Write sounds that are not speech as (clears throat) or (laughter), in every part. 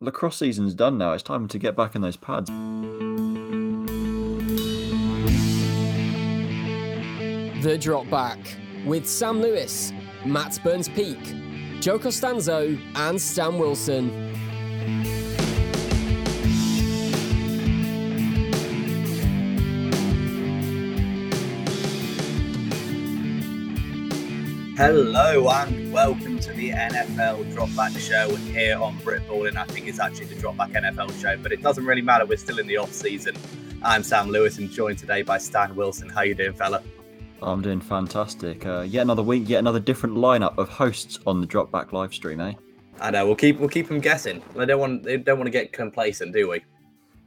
lacrosse season's done now. It's time to get back in those pads. The Drop Back with Sam Lewis, Matt Burns Peak, Joe Costanzo, and Stan Wilson. Hello and welcome to the NFL Dropback Show. Here on Brit Balling, I think it's actually the Dropback NFL Show, but it doesn't really matter. We're still in the off season. I'm Sam Lewis and joined today by Stan Wilson. How you doing, fella? I'm doing fantastic. Uh, yet another week, yet another different lineup of hosts on the Dropback live stream, eh? I know. We'll keep we'll keep them guessing. They don't want they don't want to get complacent, do we?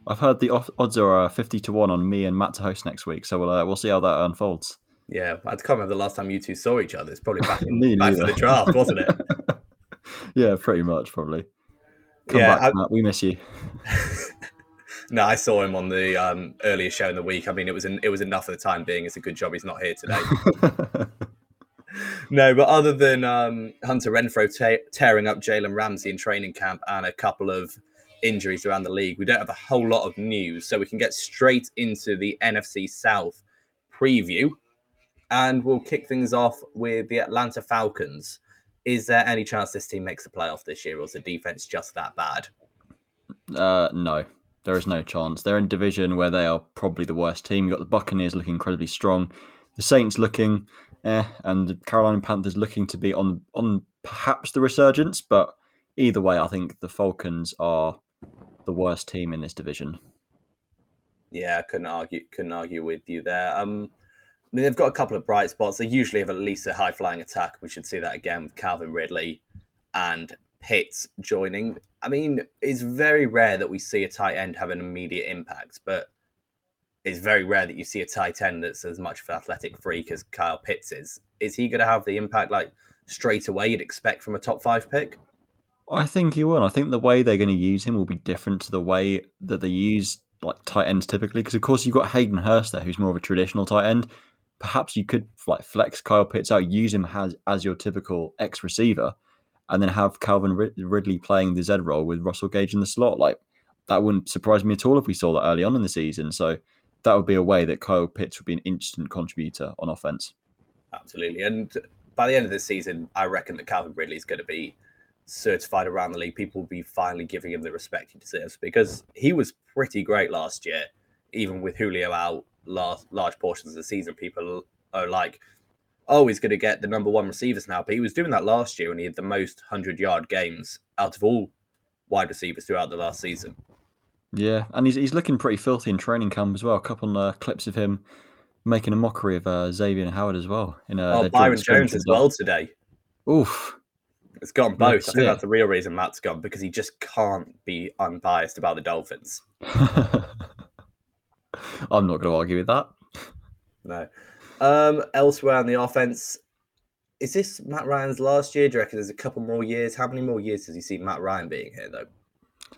I've heard the odds are uh, fifty to one on me and Matt to host next week, so we'll uh, we'll see how that unfolds. Yeah, I can't remember the last time you two saw each other. It's probably back (laughs) in back for the draft, wasn't it? (laughs) yeah, pretty much, probably. Come Yeah, back, I- Matt. We miss you. (laughs) no, I saw him on the um, earlier show in the week. I mean, it was an, it was enough for the time being. It's a good job he's not here today. No, but other than um, Hunter Renfrow ta- tearing up Jalen Ramsey in training camp and a couple of injuries around the league, we don't have a whole lot of news. So we can get straight into the NFC South preview. And we'll kick things off with the Atlanta Falcons. Is there any chance this team makes the playoff this year, or is the defense just that bad? uh, no, there is no chance. They're in division where they are probably the worst team. You've got the Buccaneers looking incredibly strong, the Saints looking eh, and the Carolina Panthers looking to be on on perhaps the resurgence. But either way, I think the Falcons are the worst team in this division. Yeah, couldn't argue couldn't argue with you there. Um, I mean, they've got a couple of bright spots. They usually have at least a high flying attack. We should see that again with Calvin Ridley and Pitts joining. I mean, it's very rare that we see a tight end have an immediate impact, but it's very rare that you see a tight end that's as much of an athletic freak as Kyle Pitts is. Is he going to have the impact like straight away you'd expect from a top five pick? I think he will. I think the way they're going to use him will be different to the way that they use like tight ends typically. Because of course you've got Hayden Hurst there, who's more of a traditional tight end. Perhaps you could like flex Kyle Pitts out, use him as as your typical X receiver, and then have Calvin Ridley playing the Z role with Russell Gage in the slot. Like that wouldn't surprise me at all if we saw that early on in the season. So that would be a way that Kyle Pitts would be an instant contributor on offense. Absolutely. And by the end of the season, I reckon that Calvin Ridley is going to be certified around the league. People will be finally giving him the respect he deserves because he was pretty great last year, even with Julio out last large portions of the season. People are like, oh, he's going to get the number one receivers now. But he was doing that last year and he had the most 100 yard games out of all wide receivers throughout the last season. Yeah, and he's he's looking pretty filthy in training camp as well. A couple of uh, clips of him making a mockery of uh, Xavien Howard as well. In uh, Oh, Byron Jones as well today. Oof. It's gone both. I think it. that's the real reason Matt's gone because he just can't be unbiased about the Dolphins. (laughs) I'm not going to argue with that. No. Um, elsewhere on the offense, is this Matt Ryan's last year? Do you reckon there's a couple more years? How many more years does he see Matt Ryan being here, though?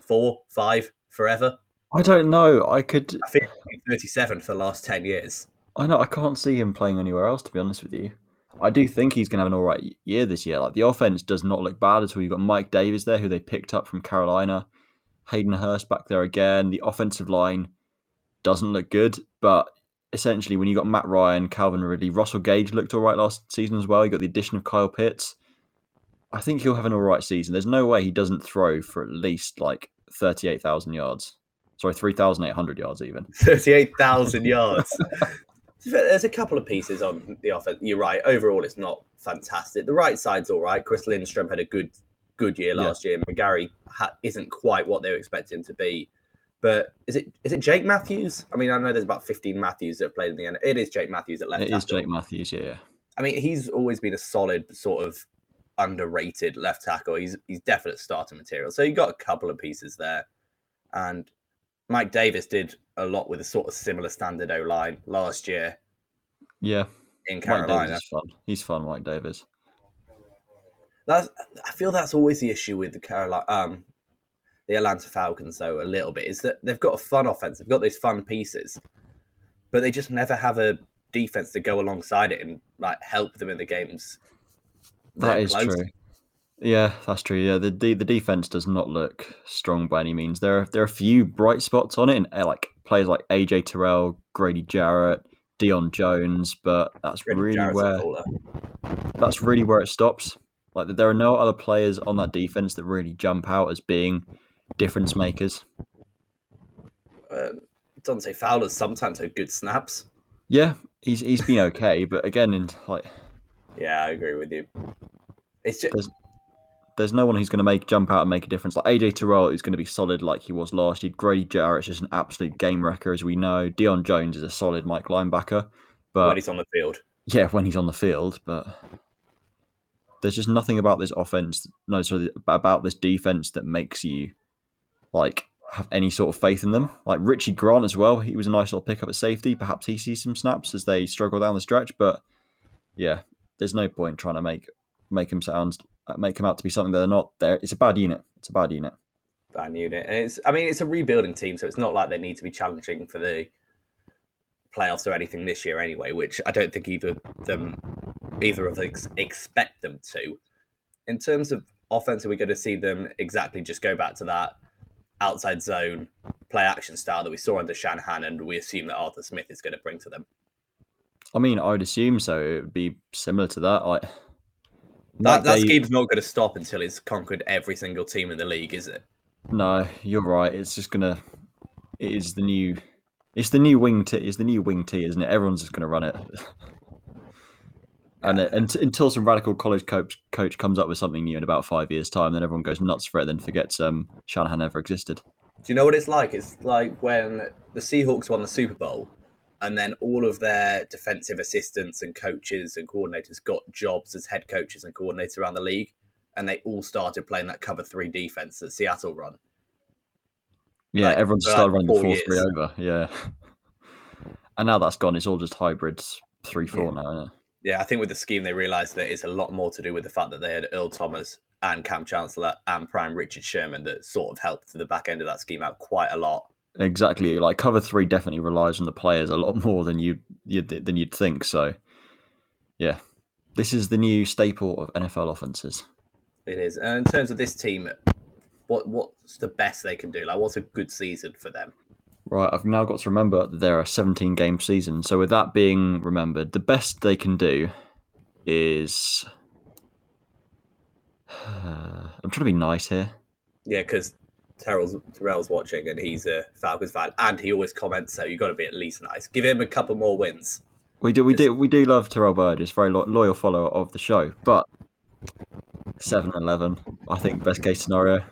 Four, five, forever? I don't know. I could. I think 37 for the last 10 years. I know. I can't see him playing anywhere else. To be honest with you, I do think he's going to have an all right year this year. Like the offense does not look bad at all. You've got Mike Davis there, who they picked up from Carolina. Hayden Hurst back there again. The offensive line doesn't look good, but essentially, when you got Matt Ryan, Calvin Ridley, Russell Gage looked all right last season as well. You got the addition of Kyle Pitts. I think he'll have an all right season. There's no way he doesn't throw for at least like thirty-eight thousand yards. Sorry, three thousand eight hundred yards even. (laughs) 38,000 yards. There's a couple of pieces on the offense. You're right. Overall, it's not fantastic. The right side's all right. Chris Lindstrom had a good good year Yeah. last year. McGary ha- isn't quite what they were expecting to be. But is it is it Jake Matthews? I mean, I know there's about 15 Matthews that have played in the end. It is Jake Matthews at left tackle. It is. Jake Matthews, yeah. I mean, he's always been a solid sort of underrated left tackle. He's he's definite starter material. So you got a couple of pieces there, and Mike Davis did a lot with a sort of similar standard O line last year Yeah. in Carolina. Fun. He's fun, Mike Davis. That's I feel that's always the issue with the Carolina, um, the Atlanta Falcons though a little bit is that they've got a fun offense, they've got those fun pieces, but they just never have a defense to go alongside it and like help them in the games. That close. true. Yeah, that's true. Yeah, the the, the defense does not look strong by any means. There are there are a few bright spots on it, and uh, like players like AJ Terrell, Grady Jarrett, Deion Jones, but that's Grady really Jarrett's where that's really where it stops. Like there are no other players on that defense that really jump out as being difference makers. Um, Dante Fowler's sometimes had good snaps. Yeah, he's he's been (laughs) okay, but again, in like Yeah, I agree with you. It's just, There's- there's no one who's going to make jump out and make a difference. Like AJ Terrell is going to be solid like he was last year. Grady Jarrett's just an absolute game wrecker, as we know. Deion Jones is a solid Mike linebacker, but when he's on the field. yeah, when he's on the field, but there's just nothing about this offense, no, sorry, about this defense that makes you like have any sort of faith in them. Like Richie Grant as well, he was a nice little pickup at safety. Perhaps he sees some snaps as they struggle down the stretch, but yeah, there's no point trying to make make him sound uh, make him out to be something that they're not. There, it's a bad unit. It's a bad unit. Bad unit. And it's I mean it's a rebuilding team, so it's not like they need to be challenging for the playoffs or anything this year anyway, which I don't think either them either of us expect them to. In terms of offense, are we going to see them exactly just go back to that outside zone play action style that we saw under Shanahan and we assume that Arthur Smith is going to bring to them? I mean, I would assume so. It would be similar to that. Like That, that Day- scheme's not going to stop until he's conquered every single team in the league, is it? No, you're right. It's just gonna. It is the new. It's the new wing T. It's the new wing T, isn't it? Everyone's just gonna run it. (laughs) and Yeah. unt- until some radical college coach coach comes up with something new in about five years' time, then everyone goes nuts for it. Then forgets um Shanahan ever existed. Do you know what it's like? It's like when the Seahawks won the Super Bowl and then all of their defensive assistants and coaches and coordinators got jobs as head coaches and coordinators around the league and they all started playing that cover three defense that Seattle run. Yeah, Like, everyone just started like, running the four four three over. Yeah, (laughs) and now that's gone. It's all just hybrids three four now. Yeah, I think with the scheme they realized that it's a lot more to do with the fact that they had Earl Thomas and Kam Chancellor and Prime Richard Sherman that sort of helped the back end of that scheme out quite a lot. Exactly. Like cover three definitely relies on the players a lot (laughs) more than you you than you'd think. So, yeah, this is the new staple of NFL offenses. It is. And in terms of this team, what what's the best they can do? Like what's a good season for them? Right, I've now got to remember that they're 17 game season. So, with that being remembered, the best they can do is. (sighs) I'm trying to be nice here. Yeah, because Terrell's Terrell's watching and he's a Falcons fan, and he always comments, so you've got to be at least nice. Give him a couple more wins. We do, we do, we do love Terrell Bird. He's a very lo- loyal follower of the show. But seven and eleven, I think best case scenario.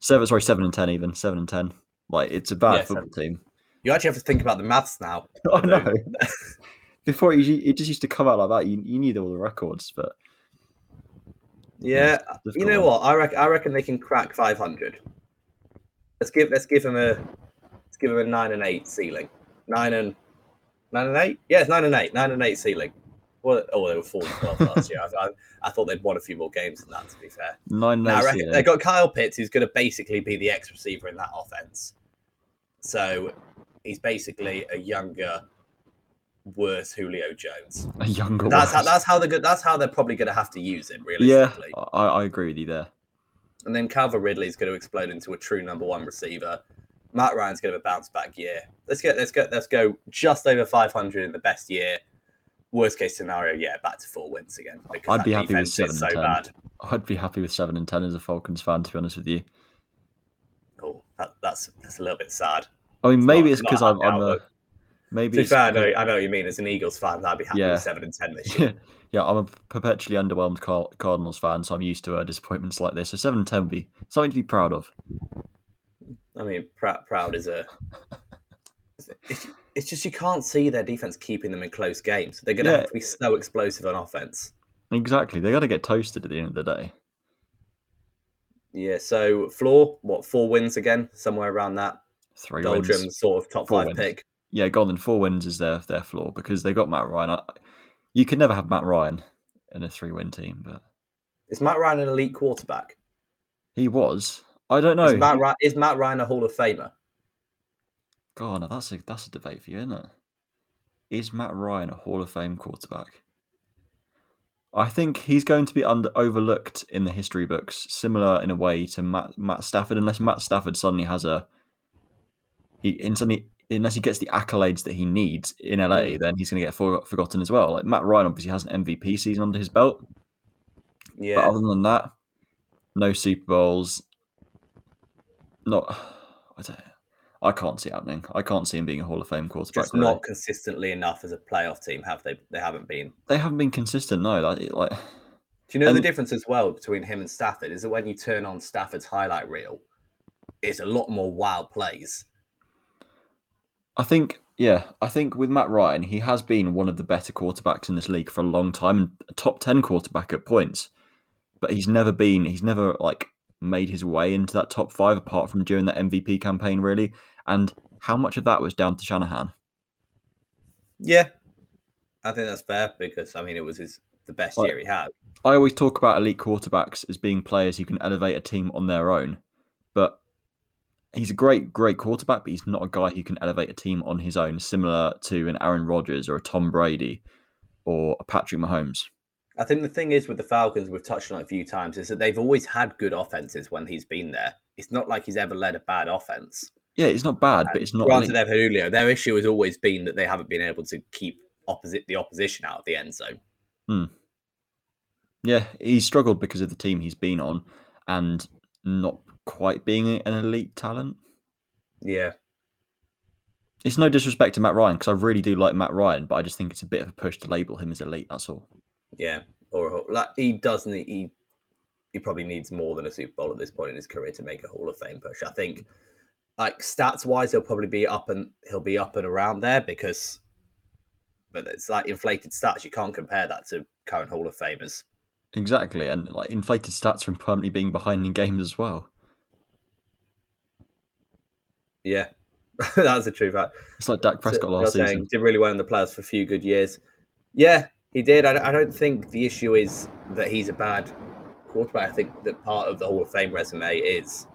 Seven, sorry, seven and ten, even seven and ten. Like it's a bad Yeah, football team. You actually have to think about the maths now. (laughs) I know. (laughs) Before it, it just used to come out like that. You, you need all the records, but Yeah, you know what? I reckon I reckon they can crack 500. Let's give let's give him a let's give him a nine and eight ceiling. Nine and nine and eight. Yeah, it's nine and eight. Nine and eight ceiling. Well, oh, they were four and twelve (laughs) last year. I, I, I thought they'd won a few more games than that. To be fair. Nine Now, I reckon they got Kyle Pitts, who's going to basically be the X receiver in that offense. So he's basically a younger, worse Julio Jones. a younger. That's how that's how they're good. That's how they're probably going to have to use him, really. yeah. I, I agree with you there. And then Calvin Ridley is going to explode into a true number one receiver. Matt Ryan's going to have a bounce back year. Let's get let's go let's go just over 500 in the best year. Worst case scenario, yeah, back to four wins again. I'd be happy with seven is so and 10. bad. I'd be happy with seven and ten as a Falcons fan. To be honest with you, Oh, that, that's that's a little bit sad. I mean, It's maybe not- it's because I'm, I'm a maybe. To be it's fair, I know, I know what you mean. As an Eagles fan, I'd be happy Yeah. with seven and ten this (laughs) year. yeah, I'm a perpetually underwhelmed Car- Cardinals fan, so I'm used to uh, disappointments like this. So seven and ten would be something to be proud of. I mean, proud, proud is a. (laughs) It's, it's just you can't see their defense keeping them in close games. They're going to Yeah. have to be so explosive on offense. Exactly, they got to get toasted at the end of the day. Yeah. So floor, what four wins again? Somewhere around that. Three Doldrum wins. sort of top Four five wins. pick. Yeah, go on. Four wins is their their floor because they got Matt Ryan. I, you can never have Matt Ryan in a three win team, but Is Matt Ryan an elite quarterback? he was. I don't know. Is, Matt Ryan, is Matt Ryan a Hall of Famer? God, now that's a that's a debate for you, isn't it? Is Matt Ryan a Hall of Fame quarterback? I think he's going to be under overlooked in the history books, similar in a way to Matt Matt Stafford, unless Matt Stafford suddenly has a he instantly unless he gets the accolades that he needs in LA, Mm. then he's going to get for, forgotten as well. Like Matt Ryan obviously has an MVP season under his belt, Yeah. but other than that, no Super Bowls. Not, I don't. I can't see happening. I can't see him being a Hall of Fame quarterback. just really. not consistently enough as a playoff team. Have they? They haven't been. They haven't been consistent. No, like, like Do you know the difference as well between him and Stafford is that when you turn on Stafford's highlight reel, it's a lot more wild plays. I think, yeah, I think with Matt Ryan, he has been one of the better quarterbacks in this league for a long time and a top 10 quarterback at points. But he's never been, he's never like made his way into that top five apart from during that MVP campaign, really. And how much of that was down to Shanahan? Yeah, I think that's fair because I mean it was his the best Like- year he had. I always talk about elite quarterbacks as being players who can elevate a team on their own. But he's a great, great quarterback, but he's not a guy who can elevate a team on his own, similar to an Aaron Rodgers or a Tom Brady or a Patrick Mahomes. I think the thing is with the Falcons, we've touched on it a few times, is that they've always had good offenses when he's been there. It's not like he's ever led a bad offense. Yeah, it's not bad, but it's not. Granted, elite. they've had Julio. Their issue has always been that they haven't been able to keep opposite the opposition out of the end zone. Hmm. Yeah, he's struggled because of the team he's been on and not quite being an elite talent. Yeah, It's no disrespect to Matt Ryan because I really do like Matt Ryan, but I just think it's a bit of a push to label him as elite. That's all. yeah. Or like he doesn't. He he probably needs more than a Super Bowl at this point in his career to make a Hall of Fame push. I think, like stats wise, he'll probably be up and he'll be up and around there because, but it's like inflated stats. You can't compare that to current Hall of Famers. Exactly, and like inflated stats from permanently being behind in games as well. Yeah, (laughs) that's the truth. Right? It's like Dak Prescott you're last saying season. did really well in the playoffs for a few good years. Yeah, he did. I, I don't think the issue is that he's a bad quarterback. I think that part of the Hall of Fame resume is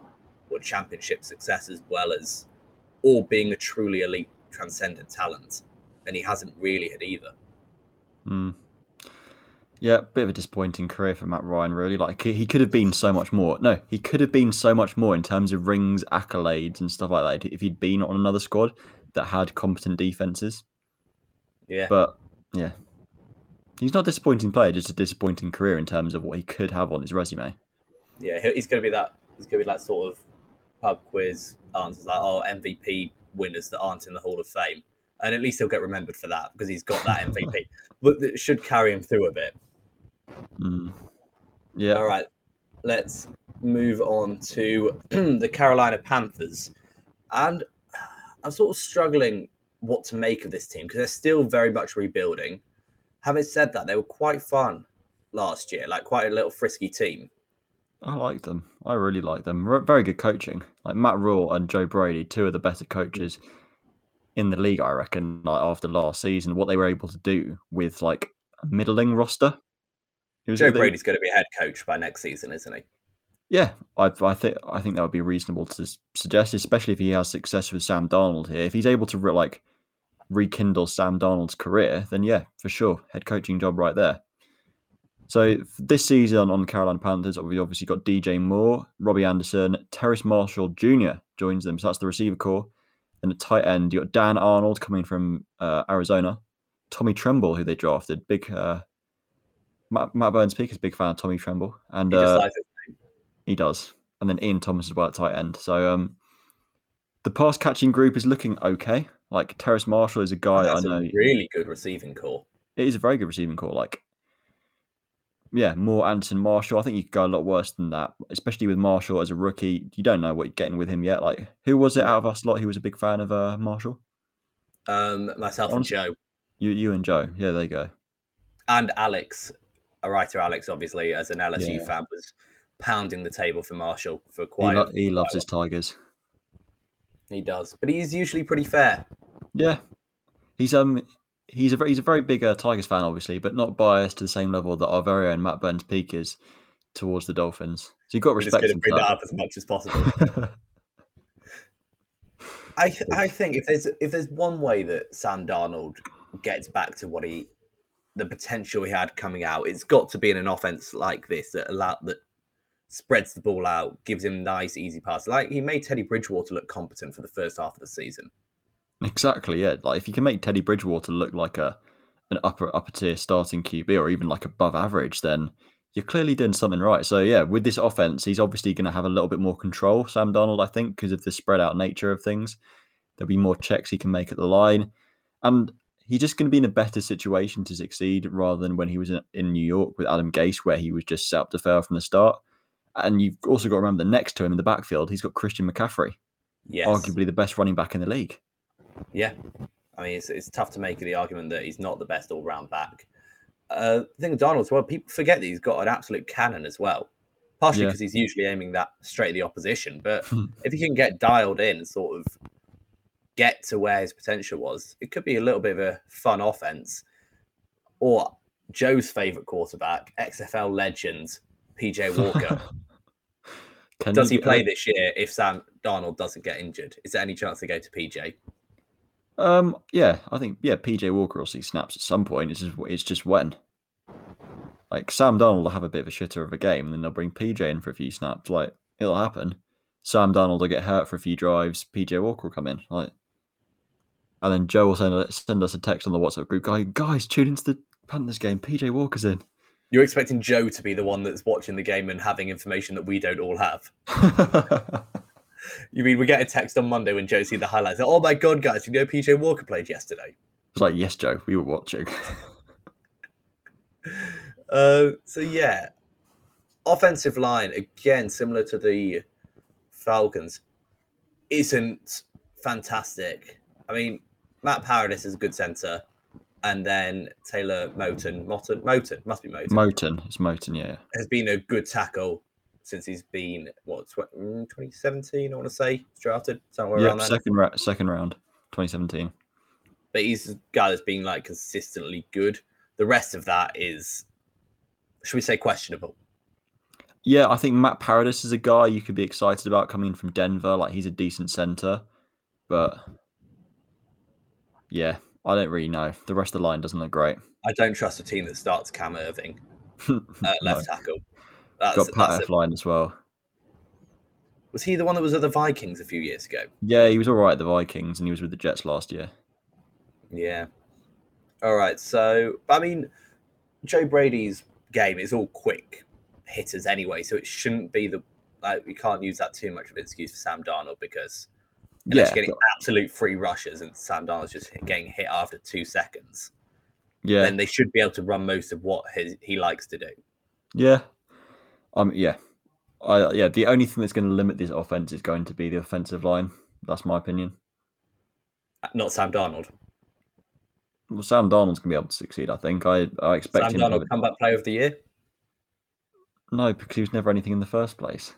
what championship success as well as or being a truly elite transcendent talent. And he hasn't really had either. Mm. Yeah, bit of a disappointing career for Matt Ryan, really. Like he could have been so much more. No, he could have been so much more in terms of rings, accolades, and stuff like that if he'd been on another squad that had competent defenses. Yeah. But yeah, he's not a disappointing player, just a disappointing career in terms of what he could have on his resume. yeah, he's gonna be that he's gonna be like sort of pub quiz answers like oh MVP winners that aren't in the Hall of Fame. And at least he'll get remembered for that because he's got that (laughs) MVP. but it should carry him through a bit. Mm. Yeah, All right, let's move on to (clears throat) the Carolina Panthers. And I'm sort of struggling what to make of this team because they're still very much rebuilding. Having said that, they were quite fun last year, like quite a little frisky team. I like them. I really like them. Very good coaching. Like Matt Rhule and Joe Brady, two of the better coaches in the league, I reckon. Like after last season, what they were able to do with like a middling roster. Joe Brady's going to be head coach by next season, isn't he? Yeah, I, I think I think that would be reasonable to suggest, especially if he has success with Sam Darnold here. If he's able to re- like rekindle Sam Darnold's career, then yeah, for sure, head coaching job right there. So this season on Carolina Panthers, we obviously got DJ Moore, Robbie Anderson, Terrace Marshall Jr. joins them. So that's the receiver corps. And the tight end, you got Dan Arnold coming from uh, Arizona, Tommy Tremble, who they drafted. Big uh, Matt, Matt Burns Peak is a big fan of Tommy Tremble, and He uh, he does. And then Ian Thomas as well at tight end. So um the pass catching group is looking okay. Like Terrace Marshall is a guy I know a really good receiving corps. it is a very good receiving corps. Like yeah, Moore Anderson Marshall. I think you could go a lot worse than that, especially with Marshall as a rookie. You don't know what you're getting with him yet. Like who was it out of us lot who was a big fan of uh Marshall? Um, myself and Joe You you and Joe. Yeah, there you go. and Alex, a writer, Alex, obviously as an LSU Yeah. fan, was pounding the table for Marshall for He, quite. lo- he loves his Tigers. He does, but he's usually pretty fair. Yeah, he's um he's a very, he's a very big uh, Tigers fan, obviously, but not biased to the same level that our very own Matt Burns Peak is towards the Dolphins. So you've got to We're just respect going to him bring that up as much as possible. (laughs) I th- I think if there's if there's one way that Sam Darnold gets back to what he the potential he had coming out. It's got to be in an offense like this that allow that spreads the ball out, gives him nice, easy passes. Like he made Teddy Bridgewater look competent for the first half of the season. Exactly, yeah. Like if you can make Teddy Bridgewater look like a an upper upper tier starting QB or even like above average, then you're clearly doing something right. So yeah, with this offense, he's obviously going to have a little bit more control. Sam Darnold, I think, because of the spread out nature of things, there'll be more checks he can make at the line, and he's just going to be in a better situation to succeed rather than when he was in, in New York with Adam Gase, where he was just set up to fail from the start. And you've also got to remember that next to him in the backfield, he's got Christian McCaffrey, Yes. arguably the best running back in the league. Yeah. I mean, it's, it's tough to make the argument that he's not the best all round back. Uh, the thing with Darnold as well, people forget that he's got an absolute cannon as well. Partially Yeah. because he's usually aiming that straight at the opposition. But if he can get dialed in and sort of get to where his potential was, it could be a little bit of a fun offense. Or Joe's favorite quarterback, XFL legend, PJ (laughs) Walker. Does he play this year if Sam Darnold doesn't get injured? Is there any chance to go to PJ? Um, yeah, I think yeah, PJ Walker will see snaps at some point. It's just it's just when. Like Sam Darnold will have a bit of a shitter of a game, and then they'll bring PJ in for a few snaps. Like it'll happen. Sam Darnold will get hurt for a few drives. PJ Walker will come in. Like, and then Joe will send send us a text on the WhatsApp group. Guy, guys, tune into the Panthers game. PJ Walker's in. You're expecting Joe to be the one that's watching the game and having information that we don't all have. (laughs) You mean we get a text on Monday when Joe sees the highlights? Oh my god, guys, you know PJ Walker played yesterday. It's like yes, Joe, we were watching. (laughs) Uh, so yeah, offensive line again, similar to the Falcons, isn't fantastic. I mean, Matt Paradis is a good center, and then Taylor Moton, Moton, Moton must be Moton, Moton, it's Moton, yeah. has been a good tackle since he's been what mm, 2017, I want to say, drafted somewhere Yeah, around there. second ra- second round, 2017. but he's a guy that's been like consistently good. The rest of that is, should we say, questionable? Yeah, I think Matt Paradis is a guy you could be excited about coming in from Denver. Like he's a decent center, but yeah, I don't really know. The rest of the line doesn't look great. I don't trust a team that starts Cam Erving (laughs) No. at left tackle. That's, Got Pat that's F a- line as well. was he the one that was at the Vikings a few years ago? Yeah, he was all right at the Vikings, and he was with the Jets last year. Yeah. All right. So, I mean, Joe Brady's game is all quick hitters anyway, so it shouldn't be the like we can't use that too much of an excuse for Sam Darnold because Yeah, getting absolute free rushes and Sam Darnold's just getting hit after two seconds, Yeah, then they should be able to run most of what his, he likes to do. yeah, um, yeah, I yeah. The only thing that's going to limit this offense is going to be the offensive line. That's my opinion. Not Sam Darnold. Well, Sam Darnold's going to be able to succeed. I think. I I expect Sam him. To Darnold a- comeback player of the year. no, because he was never anything in the first place.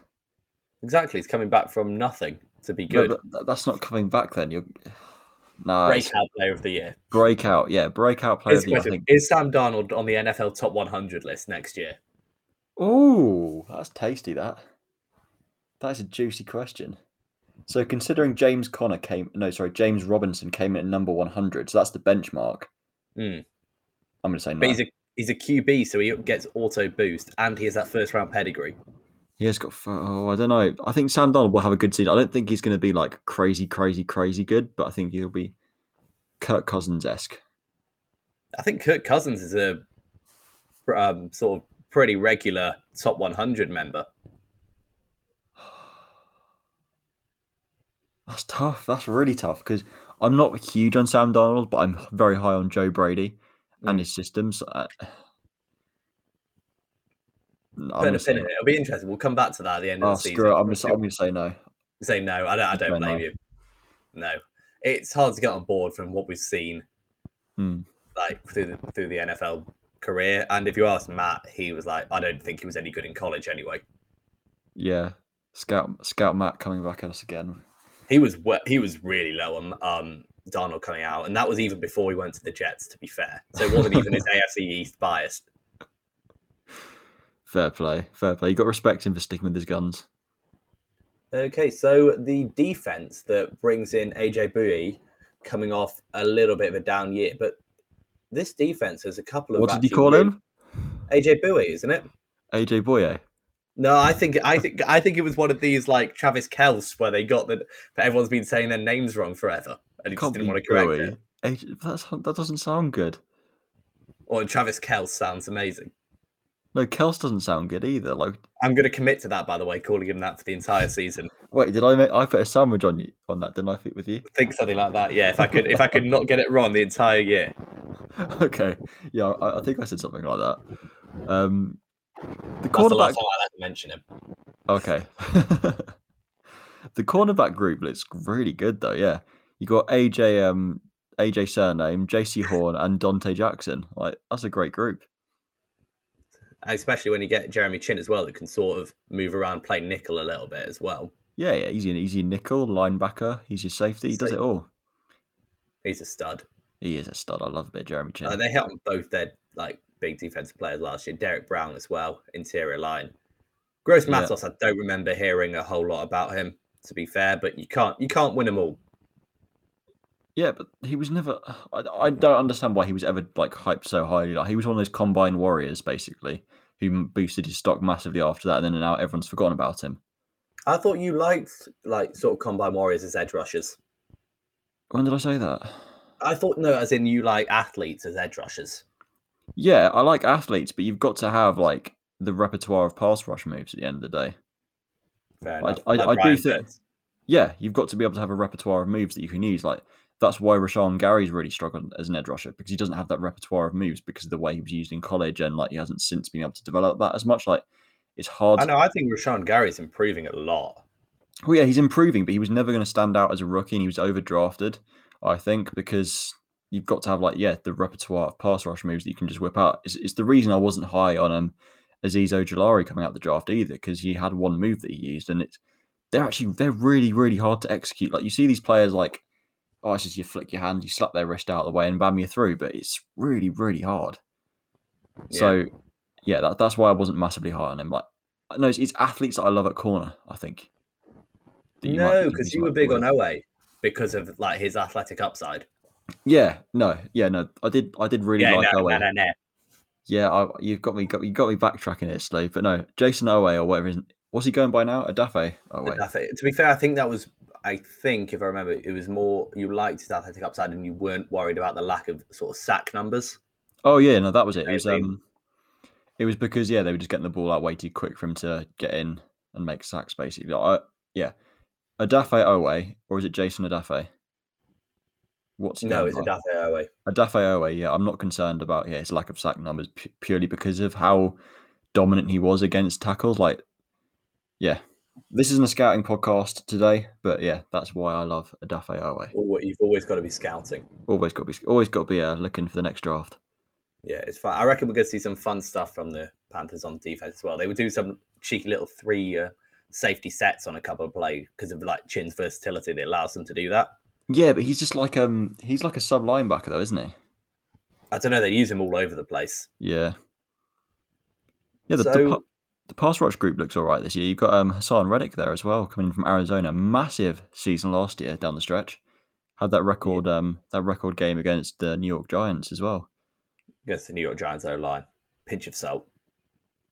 Exactly. He's coming back from nothing to be No, good. but that's not coming back. Then you're. (sighs) No, Breakout player of the year. breakout. Yeah, breakout player Here's of the the year. I think. Is Sam Darnold on the NFL top 100 list next year? Oh, that's tasty. That. That's a juicy question. So considering James Conner came, no, sorry, James Robinson came in at number one hundred, so that's the benchmark. Hmm. I'm going to say no. But he's a he's a QB, so he gets auto boost, and he has that first round pedigree. He has got. Oh, I don't know. I think Sam Darnold will have a good season. I don't think he's going to be like crazy, crazy, crazy good, but I think he'll be Kirk Cousins esque. I think Kirk Cousins is a um, sort of pretty regular top 100 member. (sighs) That's tough. That's really tough because I'm not huge on Sam Darnold, but I'm very high on Joe Brady and Mm. his systems. Uh, I'm Put gonna a say, pin in it. It'll be interesting. We'll come back to that at the end oh, of the season. it. I'm going to say no. say no. I don't. I don't blame enough. you. No, it's hard to get on board from what we've seen, Hmm. like through the through the NFL career. And if you ask Matt, he was like, I don't think he was any good in college anyway. Yeah. Scout Scout Matt coming back at us again. He was he was really low on um Darnold coming out, and that was even before he went to the Jets. To be fair, so it wasn't even his (laughs) AFC East bias. Fair play. Fair play. You got to respect him for sticking with his guns. Okay, so the defense that brings in AJ Bowie coming off a little bit of a down year, but this defense has a couple of. What did you call him? AJ Bowie, isn't it? AJ Boye. No, I think I think I think it was one of these like Travis Kelce where they got that that everyone's been saying their names wrong forever, and he just didn't want to correct Bowie. it. AJ, that's, that doesn't sound good. Or Travis Kelce sounds amazing. No, Kels doesn't sound good either. Like, I'm going to commit to that, by the way, calling him that for the entire season. wait, did I make? I put a sandwich on you on that, didn't I? Fit with you? think something like that. Yeah, if I could, if I could not get it wrong the entire year. (laughs) okay, yeah, I, I think I said something like that. Um, the That's the last cornerback. time I had to mention him. Okay. (laughs) the cornerback group looks really good though. Yeah, you got AJ, um, AJ surname, Jaycee Horn, and Donte Jackson. Like that's a great group. Especially when you get Jeremy Chinn as well, that can sort of move around, play nickel a little bit as well. Yeah, yeah, he's an easy nickel linebacker. He's your safety. He does it all. He's a stud. He is a stud. I love a bit of Jeremy Chinn. Uh, they hit on both their like big defensive players last year. Derrick Brown as well, interior line. Gross Yeah. Matos, I don't remember hearing a whole lot about him. To be fair, but you can't you can't win them all. Yeah, but he was never. I, I don't understand why he was ever like hyped so highly. Like he was one of those combine warriors, basically, who boosted his stock massively after that, and then now everyone's forgotten about him. I thought you liked like sort of combine warriors as edge rushers. When did I say that? I thought no, as in you like athletes as edge rushers. Yeah, I like athletes, but you've got to have like the repertoire of pass rush moves at the end of the day. Fair I- enough. I- like I do think- Yeah, you've got to be able to have a repertoire of moves that you can use. Like that's why Rashan Gary's really struggled as an edge rusher because he doesn't have that repertoire of moves because of the way he was used in college, and like he hasn't since been able to develop that as much. Like it's hard. I know. I think Rashan Gary's improving a lot. Well, yeah, he's improving, but he was never going to stand out as a rookie, and he was overdrafted. I think because you've got to have like yeah the repertoire of pass rush moves that you can just whip out. It's, it's the reason I wasn't high on um Azeez Ojulari coming out the draft either because he had one move that he used, and it's they're actually they're really really hard to execute. Like you see these players like it's just you flick your hand, you slap their wrist out of the way, and bam you're through. But it's really really hard. Yeah. So yeah, that, that's why I wasn't massively high on him. Like no, it's, it's athletes that I love at corner. I think. that you might- No, because you were big on. Oweh because of like his athletic upside. Yeah, no, yeah, no. I did, I did really yeah, like no, Oweh. no, no, no. Yeah, I, you've got me, got you got me backtracking it, Steve. But no, Jayson Oweh or whatever. What's he going by now? Odafe. Oh wait, think- to be fair, I think that was. I think if I remember, it was more you liked his athletic upside and you weren't worried about the lack of sort of sack numbers. Oh yeah, no, that was it. It was um, it was because yeah, they were just getting the ball out way too quick for him to get in and make sacks. Basically, I, yeah, Odafe Oweh or is it Jayson Odafe? What's No, it's a by? Oweh. Odafe Oweh, yeah, I'm not concerned about yeah his lack of sack numbers pu- purely because of how dominant he was against tackles. Like, yeah, this isn't a scouting podcast today, but yeah, that's why I love Odafe. Al- You've always got to be scouting. Always got to be always got to be uh, looking for the next draft. Yeah, it's fun. I reckon we're going to see some fun stuff from the Panthers on defense as well. They would do some cheeky little three uh, safety sets on a couple of plays because of like Chinn's versatility that allows them to do that. Yeah, but he's just like um he's like a sub linebacker though, isn't he? I don't know. They use him all over the place. Yeah. Yeah, the, the, So- pa- the pass rush group looks all right this year. You've got um, Haason Reddick there as well, coming in from Arizona. Massive season last year down the stretch. Had that record um that record game against the New York Giants as well. Against the New York Giants O line. Pinch of salt.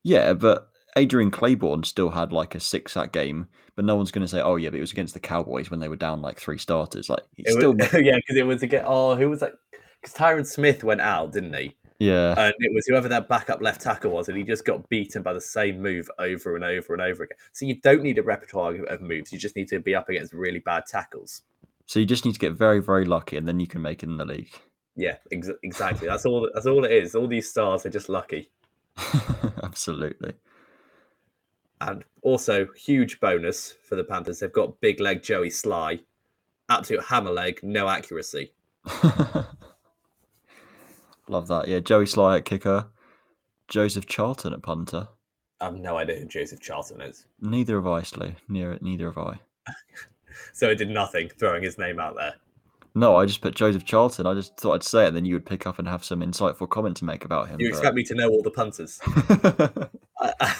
Yeah, but Adrian Clayborn still had like a six sack game, but no one's going to say, "Oh yeah, but it was against the Cowboys when they were down like three starters." Like It still, was, (laughs) yeah, because it was to get. Oh, who was that? Because Tyron Smith went out, didn't he? Yeah, And it was whoever that backup left tackle was, and he just got beaten by the same move over and over and over again. So you don't need a repertoire of- moves. You just need to be up against really bad tackles. so you just need to get very, very lucky, and then you can make it in the league. Yeah, ex- exactly. That's all. That's all it is. All these stars are just lucky. (laughs) Absolutely. And also, huge bonus for the Panthers. They've got big leg Joey Slye, absolute hammer leg, no accuracy. (laughs) Love that. Yeah, Joey Slye at kicker, Joseph Charlton at punter. I have no idea who Joseph Charlton is. Neither have I, Slee. Near neither have I. (laughs) So it did nothing throwing his name out there. No, I just put Joseph Charlton. I just thought I'd say it, and then you would pick up and have some insightful comment to make about him. You expect me to know all the punters? but- (laughs) (laughs) I,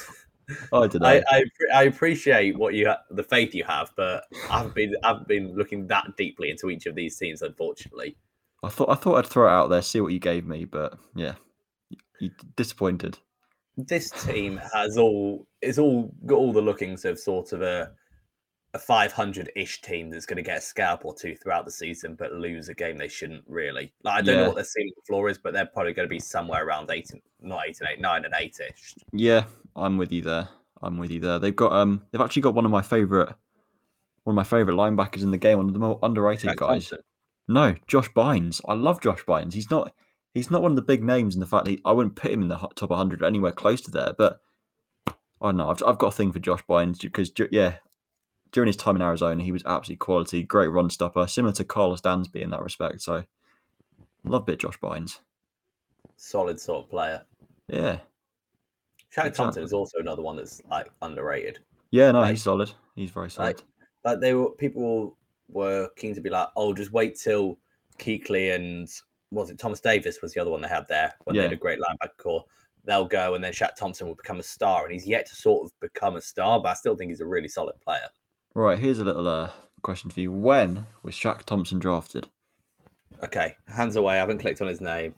I don't know. I, I, I appreciate what you ha- the faith you have, but I haven't been I haven't been looking that deeply into each of these teams, unfortunately. I thought I thought I'd throw it out there, see what you gave me, but yeah, you disappointed. This team has all is all got all the lookings of sort of a a 500 ish team that's going to get a scalp or two throughout the season, but lose a game they shouldn't really. Like I don't Yeah. know what their ceiling floor is, but they're probably going to be somewhere around eight, and, not eight and eight, nine and eight ish. Yeah, I'm with you there. I'm with you there. They've got um, they've actually got one of my favorite, one of my favorite linebackers in the game. One of the more underrated Jack guys. Thompson. No, Josh Bynes. I love Josh Bynes. He's not he's not one of the big names in the fact that he, I wouldn't put him in the top 100 anywhere close to there. But I don't know. I've, I've got a thing for Josh Bynes because yeah, during his time in Arizona, he was absolutely quality, great run stopper, similar to Karlos Dansby in that respect. So love a bit Josh Bynes. Solid sort of player. Yeah, Shaq Thompson is also another one that's like underrated. yeah. No, Like- he's solid. He's very solid. Like, like they were people were keen to be like, oh, just wait till Kuechly and was it Thomas Davis was the other one they had there when they had a great linebacker corps. They'll go and then Shaq Thompson will become a star, and he's yet to sort of become a star, but I still think he's a really solid player. Right, here's a little uh, question for you. When was Shaq Thompson drafted? Okay, hands away. I haven't clicked on his name.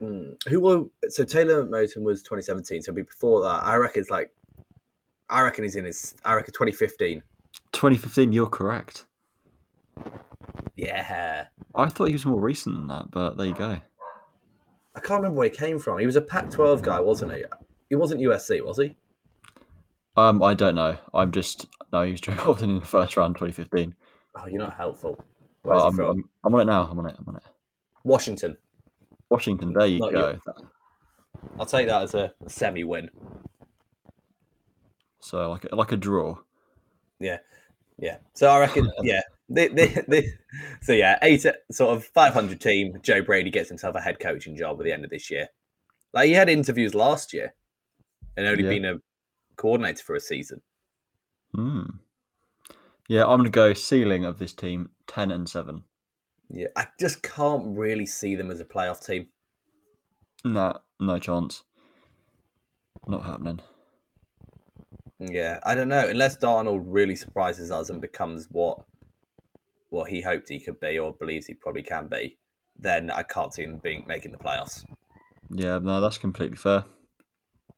Hmm, Who were so Taylor Moton was 2017. So before that, I reckon it's like, I reckon he's in his. I reckon 2015. 2015. You're correct. Yeah, I thought he was more recent than that, but there you go. I can't remember where he came from. He was a Pac-12 guy, wasn't he? He wasn't USC, was he? Um, I don't know. I'm just no. He was (laughs) drafted in the first round, 2015. Oh, you're not helpful. Oh, I'm. I'm, I'm on it now. I'm on it. I'm on it. Washington. Washington. There you Not go. I'll take that as a semi-win. So like a, like a draw. Yeah. Yeah. So I reckon, (laughs) yeah. They, they, they, so yeah, eight sort of 500 team. Joe Brady gets himself a head coaching job at the end of this year. Like he had interviews last year, and only Yeah. been a coordinator for a season. Hmm. Yeah, I'm gonna go ceiling of this team 10 and seven. Yeah, I just can't really see them as a playoff team. Nah, no chance. Not happening. Yeah, I don't know. Unless Darnold really surprises us and becomes what what he hoped he could be or believes he probably can be, then I can't see him being making the playoffs. Yeah, no, that's completely fair.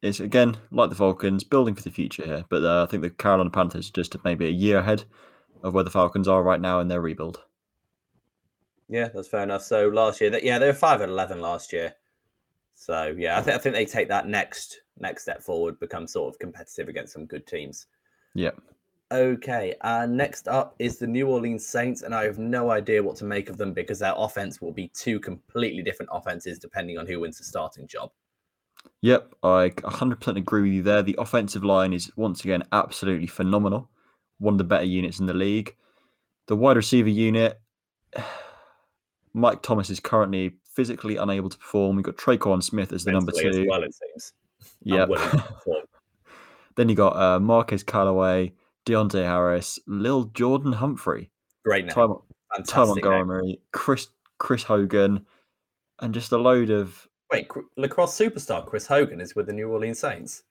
It's again like the Falcons, building for the future here. But uh, I think the Carolina Panthers are just maybe a year ahead of where the Falcons are right now in their rebuild. Yeah, that's fair enough. So last year, that yeah, they were five and eleven last year. So yeah, I think I think they take that next next step forward, become sort of competitive against some good teams. Yeah. Okay, uh, next up is the New Orleans Saints, and I have no idea what to make of them because their offense will be two completely different offenses depending on who wins the starting job. Yep, I 100% agree with you there. The offensive line is once again absolutely phenomenal. One of the better units in the league. The wide receiver unit, (sighs) Mike Thomas is currently physically unable to perform. We've got Tre'Quan Smith as the number Mentally as two. well, it seems. Yeah. Unwilling to (laughs) perform. then you got uh, Marquez Callaway, Deonte Harris, Lil'Jordan Humphrey, Great name. Ty Fantastic name. Chris Chris Hogan, and just a load of Wait, lacrosse superstar Chris Hogan is with the New Orleans Saints.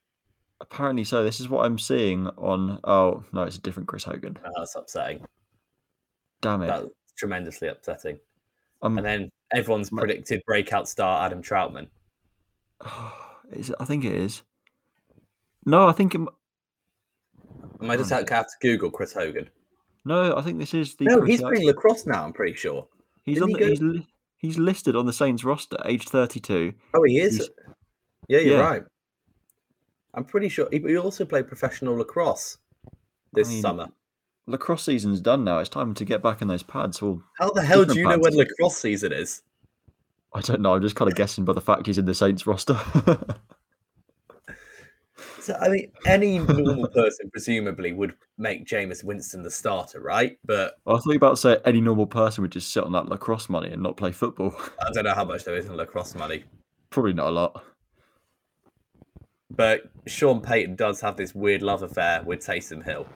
apparently so. This is what I'm seeing on. Oh no, it's a different Chris Hogan. Oh, that's upsetting. Damn it! That's tremendously upsetting. Um, And then everyone's My- predicted breakout star Adam Trautman. (sighs) is it, I think it is. No, I think it, m- I might just have to Google Chris Hogan. no, I think this is the. No, Chris he's playing lacrosse now. I'm pretty sure. he's didn't on he the, go- he's, li- he's listed on the Saints roster, age 32. Oh, he is. He's- Yeah, you're Yeah. right. I'm pretty sure he, he also played professional lacrosse this mean, summer. Lacrosse season's done now. It's time to get back in those pads. Well, How the hell do you know when lacrosse season is? I don't know. I'm just kind of guessing by the fact he's in the Saints roster. (laughs) So, I mean, any normal person presumably would make Jameis Winston the starter, right? But I you were about to say any normal person would just sit on that lacrosse money and not play football. I don't know how much there is in lacrosse money. Probably not a lot. But Sean Payton does have this weird love affair with Taysom Hill.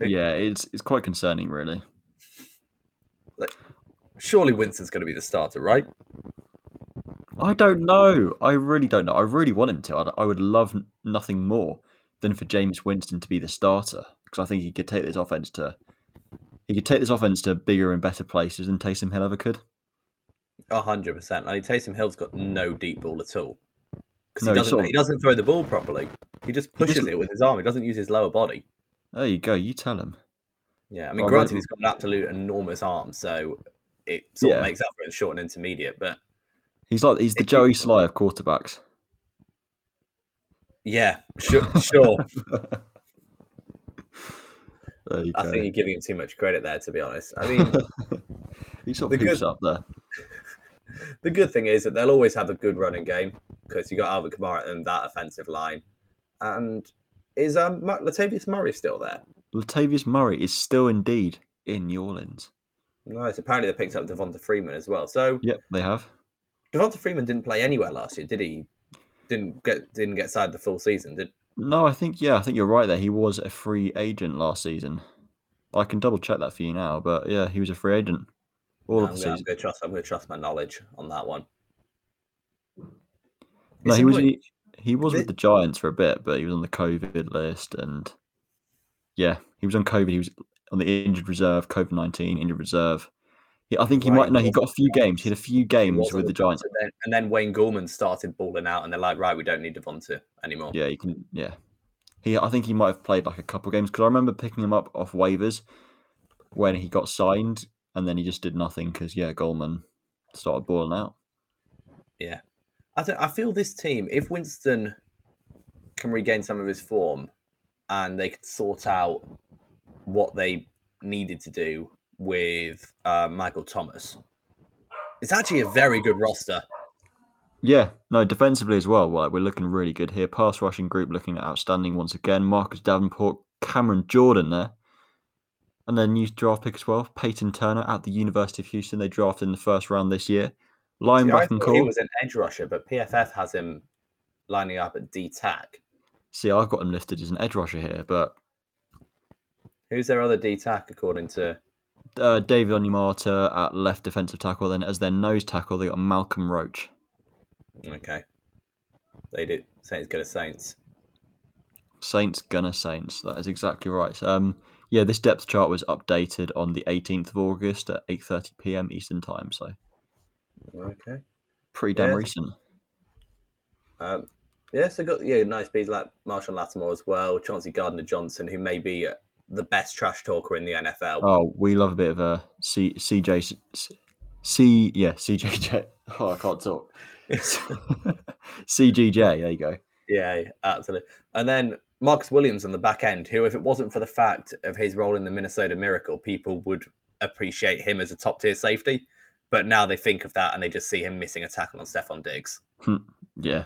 Yeah, it's it's quite concerning, really. Surely Winston's going to be the starter, right? I don't know. I really don't know. I really want him to. I'd, I would love n- nothing more than for Jameis Winston to be the starter because I think he could take this offense to He could take this offense to bigger and better places than Taysom Hill ever could. A hundred percent. I mean, Taysom Hill's got no deep ball at all because No, he doesn't. sort of- He doesn't throw the ball properly. He just pushes just- it with his arm. He doesn't use his lower body. There you go. You tell him. Yeah, I mean, Oh, granted, he's got an absolute enormous arm, so it sort Yeah. of makes up for it short and intermediate. But He's like he's the you- Joey Slye of quarterbacks. yeah, sure, sure. (laughs) I go. think you're giving him too much credit there, to be honest. I mean, (laughs) he sort of good- up there. (laughs) the good thing is that they'll always have a good running game because you got Alvin Kamara and that offensive line. And is um Latavius Murray still there? Latavius Murray is still indeed in New Orleans. Nice. Apparently, they picked up Devonta Freeman as well. So Yep, they have. Devonta Freeman didn't play anywhere last year, did he? Didn't get didn't get signed the full season. Did No, I think yeah, I think you're right there. He was a free agent last season. I can double check that for you now, but yeah, he was a free agent all I'm of the gonna, I'm season. gonna trust. I'm gonna trust my knowledge on that one. No, Is he was he, he was with the Giants for a bit, but he was on the COVID list, and yeah, he was on COVID. He was on the injured reserve, COVID nineteen injured reserve. He, I think he Right, might. No, he got a few games. He had a few games with the Giants. Devonta then- and then Wayne Gallman started balling out, and they're like, right, we don't need Devonta anymore. Yeah, you can. Yeah, he. I think he might have played like a couple games because I remember picking him up off waivers when he got signed, and then he just did nothing because yeah, Gallman started balling out. I th- I feel this team, if Winston can regain some of his form, and they could sort out what they needed to do with uh, Michael Thomas, it's actually a very good roster. Yeah, no, defensively as well. Well, we're looking really good here. Pass rushing group looking outstanding once again. Marcus Davenport, Cameron Jordan there. And then new draft pick as well. Peyton Turner at the University of Houston. They drafted in the first round this year. See, I Linebacking thought he was an edge rusher, but PFF has him lining up at D tack. See, I've got him listed as an edge rusher here, but Who's their other D tack according to? uh, David Onyemata at left defensive tackle. Then as their nose tackle, they got Malcolm Roach. Okay, they do. Saints go to Saints. Saints Gunner Saints. That is exactly right. Um, yeah, this depth chart was updated on the 18th of August at 8:30 p.m. Eastern Time. So Okay. pretty damn Yeah. recent. Um, yeah, so got yeah, nice beats like Marshall Lattimore as well, Chauncey Gardner Johnson, who may be uh, the best trash talker in the NFL. Oh, we love a bit of a C CJ C, C yeah CJJ. (laughs) Oh, I can't talk. (laughs) CGJ. There you go. Yeah, yeah, absolutely. And then Marcus Williams on the back end, who, if it wasn't for the fact of his role in the Minnesota Miracle, people would appreciate him as a top tier safety. But now they think of that and they just see him missing a tackle on Stefon Diggs. Hmm. Yeah,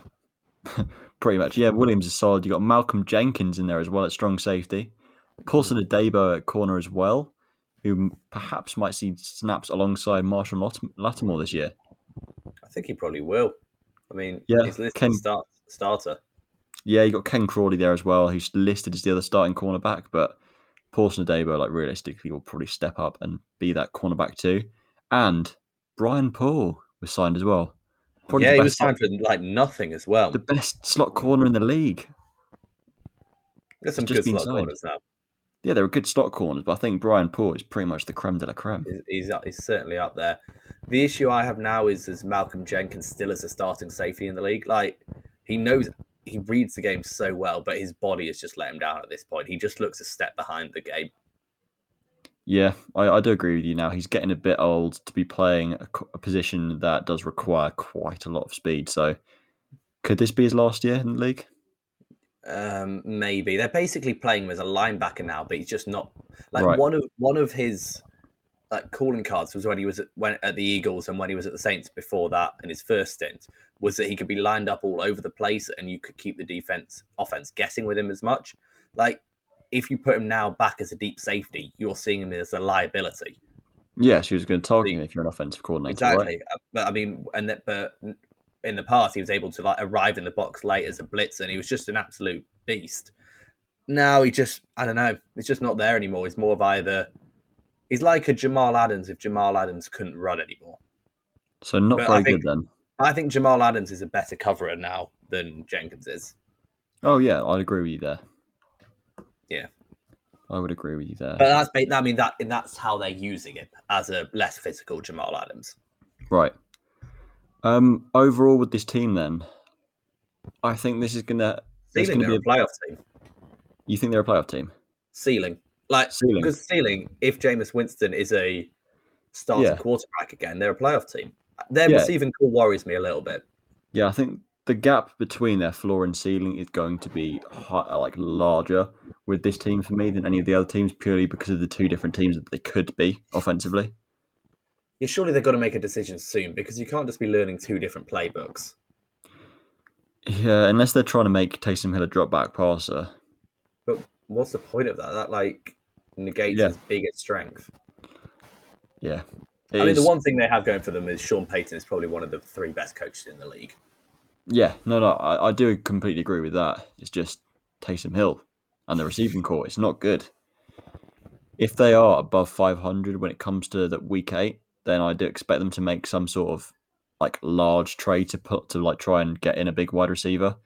(laughs) pretty much. Yeah, Williams is solid. You got Malcolm Jenkins in there as well at strong safety. Paulson hmm. Adebo at corner as well, who perhaps might see snaps alongside Marshall Lat- Lattimore this year. I think he probably will. I mean, Yeah, he's listed Ken- start, starter. Yeah, you got Ken Crawley there as well, who's listed as the other starting cornerback, but Paulson Adebo, like realistically, will probably step up and be that cornerback too. And Brian Poole was signed as well. Probably yeah, he was signed for like nothing as well. the best slot corner in the league. There's some good slot signed. corners now. Yeah, they're a good slot corners, but I think Brian Poole is pretty much the creme de la creme. He's, he's, uh, he's certainly up there. The issue I have now is is Malcolm Jenkins still as a starting safety in the league. Like he knows he reads the game so well, but his body has just let him down at this point. He just looks a step behind the game. Yeah, I, I do agree with you now. He's getting a bit old to be playing a, a position that does require quite a lot of speed. So, could this be his last year in the league? Um, maybe they're basically playing him as a linebacker now, but he's just not like Right. one of one of his like calling cards was when he was at, when at the Eagles and when he was at the Saints before that in his first stint was that he could be lined up all over the place and you could keep the defense offense guessing with him as much. Like if you put him now back as a deep safety, you're seeing him as a liability. Yeah, she was going to target him if you're an offensive coordinator. Exactly. Uh, But I mean, and that, but in the past, he was able to like arrive in the box late as a blitz, and he was just an absolute beast. Now he just, I don't know, it's just not there anymore. He's more of either, he's like a Jamal Adams if Jamal Adams couldn't run anymore. So not But very think- good then. I think Jamal Adams is a better coverer now than Jenkins is. Oh yeah, I'd agree with you there. I would agree with you there. But that's I mean that and that's how they're using him as a less physical Jamal Adams. Right. Um. Overall, with this team, then, I think this is gonna. Ceiling, gonna be a playoff team. you think they're a playoff team? Ceiling, like Ceiling. because ceiling. If Jameis Winston is a starting Yeah. quarterback again, they're a playoff team. Their Yeah. receiving corps worries me a little bit. Yeah, I think the gap between their floor and ceiling is going to be hi- uh, like larger with this team for me than any of the other teams, purely because of the two different teams that they could be offensively. Yeah, surely they've got to make a decision soon because you can't just be learning two different playbooks. Yeah, unless they're trying to make Taysom Hill a drop back passer. But what's the point of that? That like negates Yeah. his biggest strength. Yeah. I It mean, the one thing they have going for them is Sean Payton is probably one of the three best coaches in the league. Yeah, no, no, I, I do completely agree with that. It's just Taysom Hill and the receiving corps. It's not good. If they are above 500 when it comes to that week eight, then I do expect them to make some sort of like large trade to put to like try and get in a big wide receiver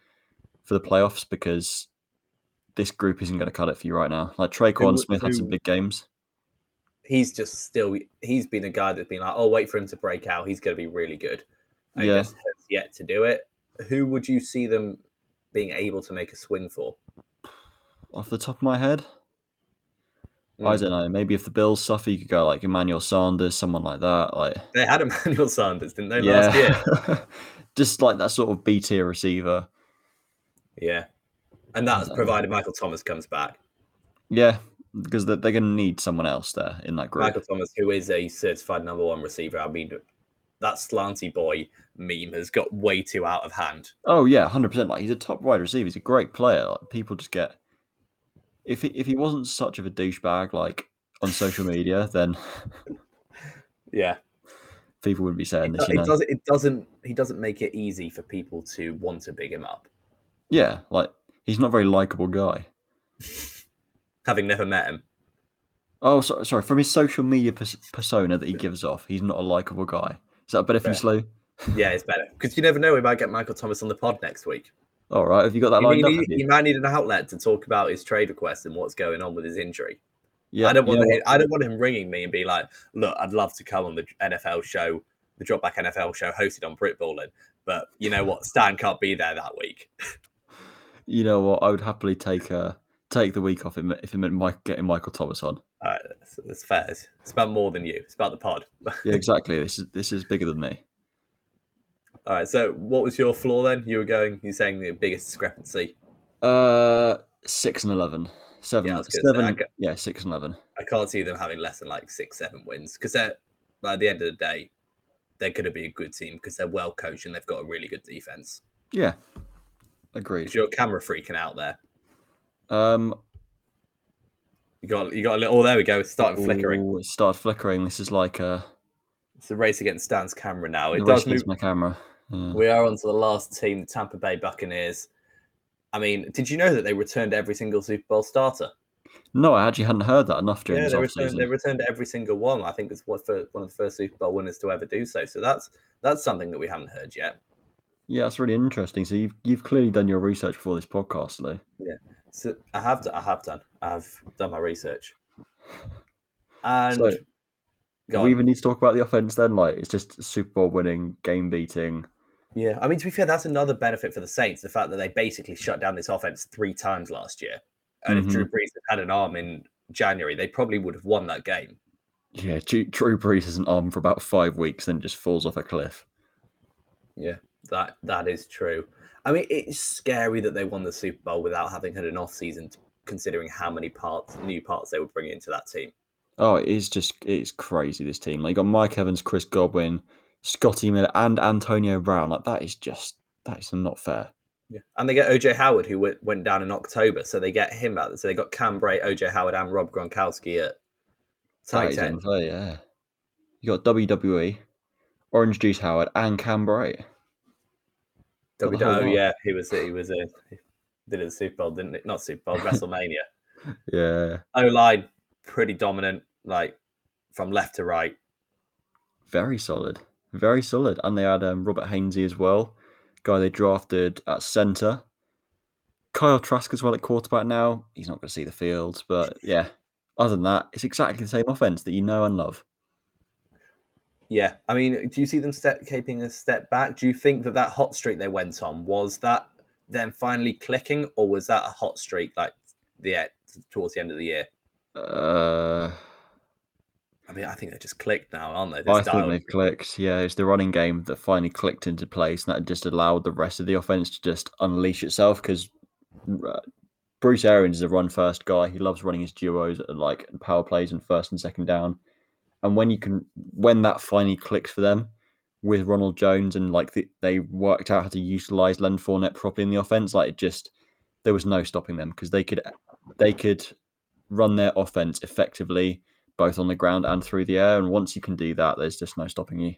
for the playoffs because this group isn't going to cut it for you right now. Like Tre'Quan Who- Smith had some big games. He's just still he's been a guy that's been like, oh, wait for him to break out. He's going to be really good. And Yeah. he just has yet to do it. Who would you see them being able to make a swing for? Off the top of my head, I Mm. don't know. Maybe if the Bills suffer, you could go like Emmanuel Sanders, someone like that. Like They had Emmanuel Sanders, didn't they, last year? yeah, (laughs) just like that sort of B tier receiver. Yeah. And that's provided Michael Thomas comes back. Yeah, because they're, they're going to need someone else there in that group. Michael Thomas, who is a certified number one receiver. I mean, that slanty boy meme has got way too out of hand. Oh yeah, hundred percent. Like he's a top wide receiver. He's a great player. Like, people just get if he, if he wasn't such of a douchebag like on social media, then (laughs) Yeah. people wouldn't be saying this. It know? doesn't it doesn't he doesn't make it easy for people to want to big him up. Yeah, like he's not a very likable guy. (laughs) Having never met him. Oh, so, sorry. From his social media pers- persona that he gives off, he's not a likable guy. Is that better for you, Fair. Slow? Yeah, it's better. Because you never know, we might get Michael Thomas on the pod next week. All right. Have you got that You, lined up? have you? you might need an outlet to talk about his trade request and what's going on with his injury. Yeah, I don't want know him, I don't want him ringing me and be like, "Look, I'd love to come on the NFL show, the Dropback NFL show hosted on Brit Britballing, but you know what? Stan can't be there that week." you know what? I would happily take uh take the week off if it- if it meant Mike getting Michael Thomas on. All right, that's, that's fair. It's, it's about more than you. It's about the pod. (laughs) Yeah, exactly. this is this is bigger than me. All right. So, what was your flaw then? You were going. You're saying the biggest discrepancy. Uh, six and eleven. Seven. Yeah, I say, seven. Yeah, six and eleven. I can't see them having less than like six, seven wins because they're at the end of the day, they're going to be a good team because they're well coached and they've got a really good defense. Yeah, agreed. Because you're camera freaking out there. Um, You got you got a little. Oh, there we go. It's starting flickering. ooh, it started flickering. This is like uh, It's a race against Stan's camera now. It does move. my camera. Yeah. We are on to the last team, the Tampa Bay Buccaneers. I mean, did you know that they returned every single Super Bowl starter? No, I actually hadn't heard that enough during Yeah, this they returned, they returned every single one. I think it's what for one of the first Super Bowl winners to ever do so. So that's that's something that we haven't heard yet. Yeah, that's really interesting. So you've you've clearly done your research before this podcast, Lou. So I have I have done I've done my research. And So, Do on. we even need to talk about the offense then? Like, it's just Super Bowl winning, game beating. yeah, I mean to be fair, that's another benefit for the Saints, the fact that they basically shut down this offense three times last year. And if Drew mm-hmm. Brees had had an arm in January, they probably would have won that game. Yeah, Drew, Drew Brees is an arm for about five weeks, then just falls off a cliff. Yeah, that that is true. I mean, it's scary that they won the Super Bowl without having had an off season, considering how many parts, new parts they would bring into that team. Oh, it is just it's crazy. This team, like, you got Mike Evans, Chris Godwin, Scotty Miller, and Antonio Brown. Like that is just that is not fair. Yeah, and they get OJ Howard, who went, went down in October, so they get him out. So they got Cam Brate, OJ Howard, and Rob Gronkowski at tight end. unfair, yeah. You got WWE, Orange Juice Howard, and Cam Brate. Got the W- whole oh yeah, he was he was a did it the Super Bowl, didn't it? Not Super Bowl, (laughs) WrestleMania. Yeah, O line pretty dominant, like from left to right. very solid, very solid. And they had um, Robert Hainsey as well, guy they drafted at center. Kyle Trask as well at quarterback now. He's not going to see the field, but yeah. Other than that, it's exactly the same offense that you know and love. Yeah, I mean, do you see them step keeping a step back? Do you think that that hot streak they went on was that them finally clicking, or was that a hot streak like the towards the end of the year? Uh, I mean, I think they just clicked now, aren't they? I This think they've clicked. Yeah, it's the running game that finally clicked into place, and that just allowed the rest of the offense to just unleash itself. Because Bruce Arians is a run-first guy. He loves running his duos like power plays and first and second down. And when you can, when that finally clicks for them with Ronald Jones, and like the, they worked out how to utilize Len Fournette properly in the offense, like it just there was no stopping them because they could they could run their offense effectively both on the ground and through the air. And once you can do that, there's just no stopping you.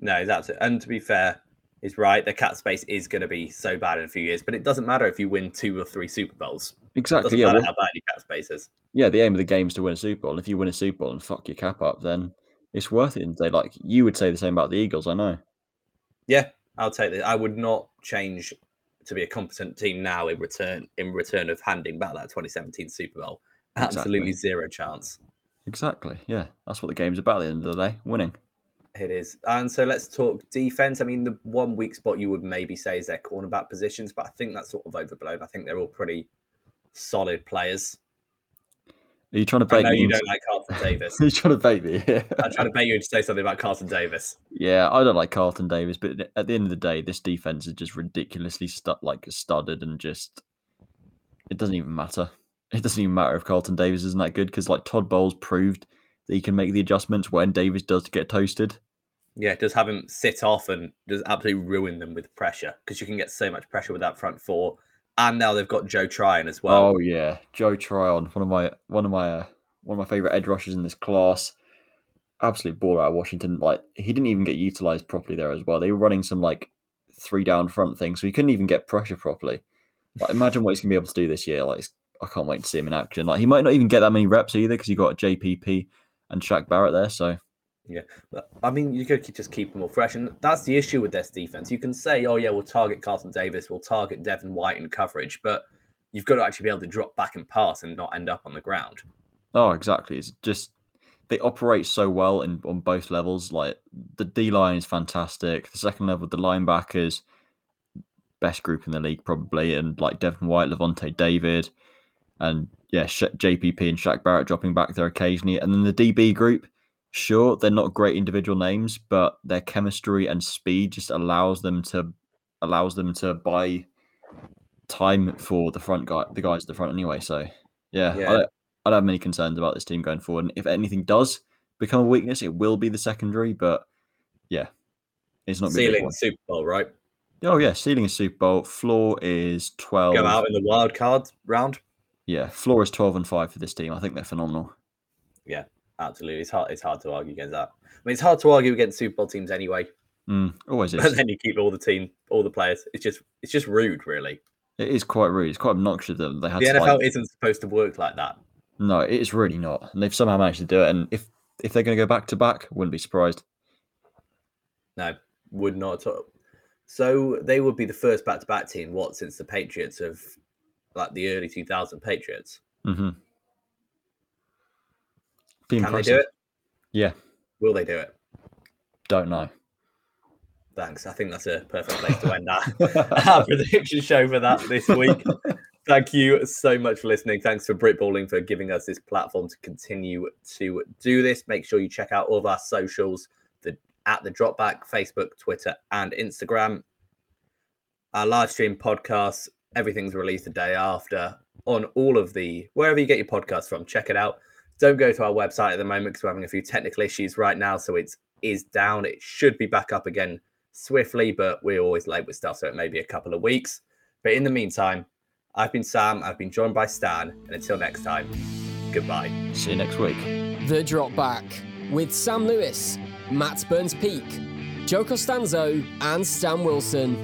No, that's it. And to be fair, he's right. The cap space is going to be so bad in a few years, but it doesn't matter if you win two or three Super Bowls. It Exactly. doesn't Yeah. matter well- how bad your cap space is. Yeah. The aim of the game is to win a Super Bowl. And if you win a Super Bowl and fuck your cap up, then it's worth it. And they like you would say the same about the Eagles. I know. Yeah, I'll take that. I would not change to be a competent team now in return in return of handing back that 2017 Super Bowl. Absolutely Exactly. zero chance. Exactly. Yeah. That's what the game's about at the end of the day. Winning. It is. And so let's talk defense. I mean, the one weak spot you would maybe say is their cornerback positions, but I think that's sort of overblown. I think they're all pretty solid players. Are you trying to I bait know me? you don't like Carlton Davis. (laughs) Are you trying to bait me? Yeah. I'm trying to bait you to say something about Carlton Davis. Yeah, I don't like Carlton Davis, but at the end of the day, this defense is just ridiculously stu- like studded and just it doesn't even matter. It doesn't even matter if Carlton Davis isn't that good because like Todd Bowles proved that he can make the adjustments when Davis does get toasted. Yeah, just have him sit off and just absolutely ruin them with pressure because you can get so much pressure with that front four. And now they've got Joe Tryon as well. oh yeah, Joe Tryon, one of my one of my uh, one of my favorite edge rushers in this class. Absolute baller out of Washington. Like he didn't even get utilized properly there as well. They were running some like three down front thing, so he couldn't even get pressure properly. Like imagine what he's gonna be able to do this year. Like I can't wait to see him in action. Like he might not even get that many reps either because you got JPP and Shaq Barrett there. So Yeah, but, I mean, you could just keep them all fresh, and that's the issue with this defense. You can say, "Oh yeah, we'll target Carlton Davis, we'll target Devin White in coverage," but you've got to actually be able to drop back and pass and not end up on the ground. Oh, exactly. It's just they operate so well in on both levels. Like the D line is fantastic. The second level, the linebackers, best group in the league probably, and like Devin White, Lavonte David, and yeah, JPP and Shaq Barrett dropping back there occasionally, and then the DB group. Sure, they're not great individual names, but their chemistry and speed just allows them to allows them to buy time for the front guy, the guys at the front anyway. So yeah, Yeah. I, don't, I don't have many concerns about this team going forward. And if anything does become a weakness, it will be the secondary. But yeah, it's not Ceiling. Super Bowl, right? Oh yeah, ceiling is Super Bowl. Floor is twelve. Go out in the wild card round. Yeah, floor is twelve and five for this team. I think they're phenomenal. Absolutely, it's hard. It's hard to argue against that. I mean, it's hard to argue against Super Bowl teams anyway. Mm, always is. then you keep all the team, all the players. It's just, it's just rude, really. It is quite rude. It's quite obnoxious them. They had The to, NFL like- isn't supposed to work like that. No, it is really not. And they've somehow managed to do it. And if if they're going to go back to back, wouldn't be surprised. No, would not at all. So they would be the first back-to-back team. What since the Patriots of like the early 2000 Patriots? Mm-hmm. Can they do it? Yeah, Will they do it? don't know. Thanks. I think that's a perfect place to end our, (laughs) our prediction show for that this week. (laughs) Thank you so much for listening. Thanks for Brit Balling for giving us this platform to continue to do this. Make sure you check out all of our socials, the at the Dropback, Facebook, Twitter, and Instagram. Our live stream podcast, everything's released the day after on all of the wherever you get your podcast from. Check it out. Don't go to our website at the moment because we're having a few technical issues right now, so it's is down. It should be back up again swiftly, but we're always late with stuff, so it may be a couple of weeks. But in the meantime, I've been Sam, I've been joined by Stan, and until next time, goodbye. See you next week. The Drop Back with Sam Lewis, Matt Burns Peak, Joe Costanzo, and Stan Wilson.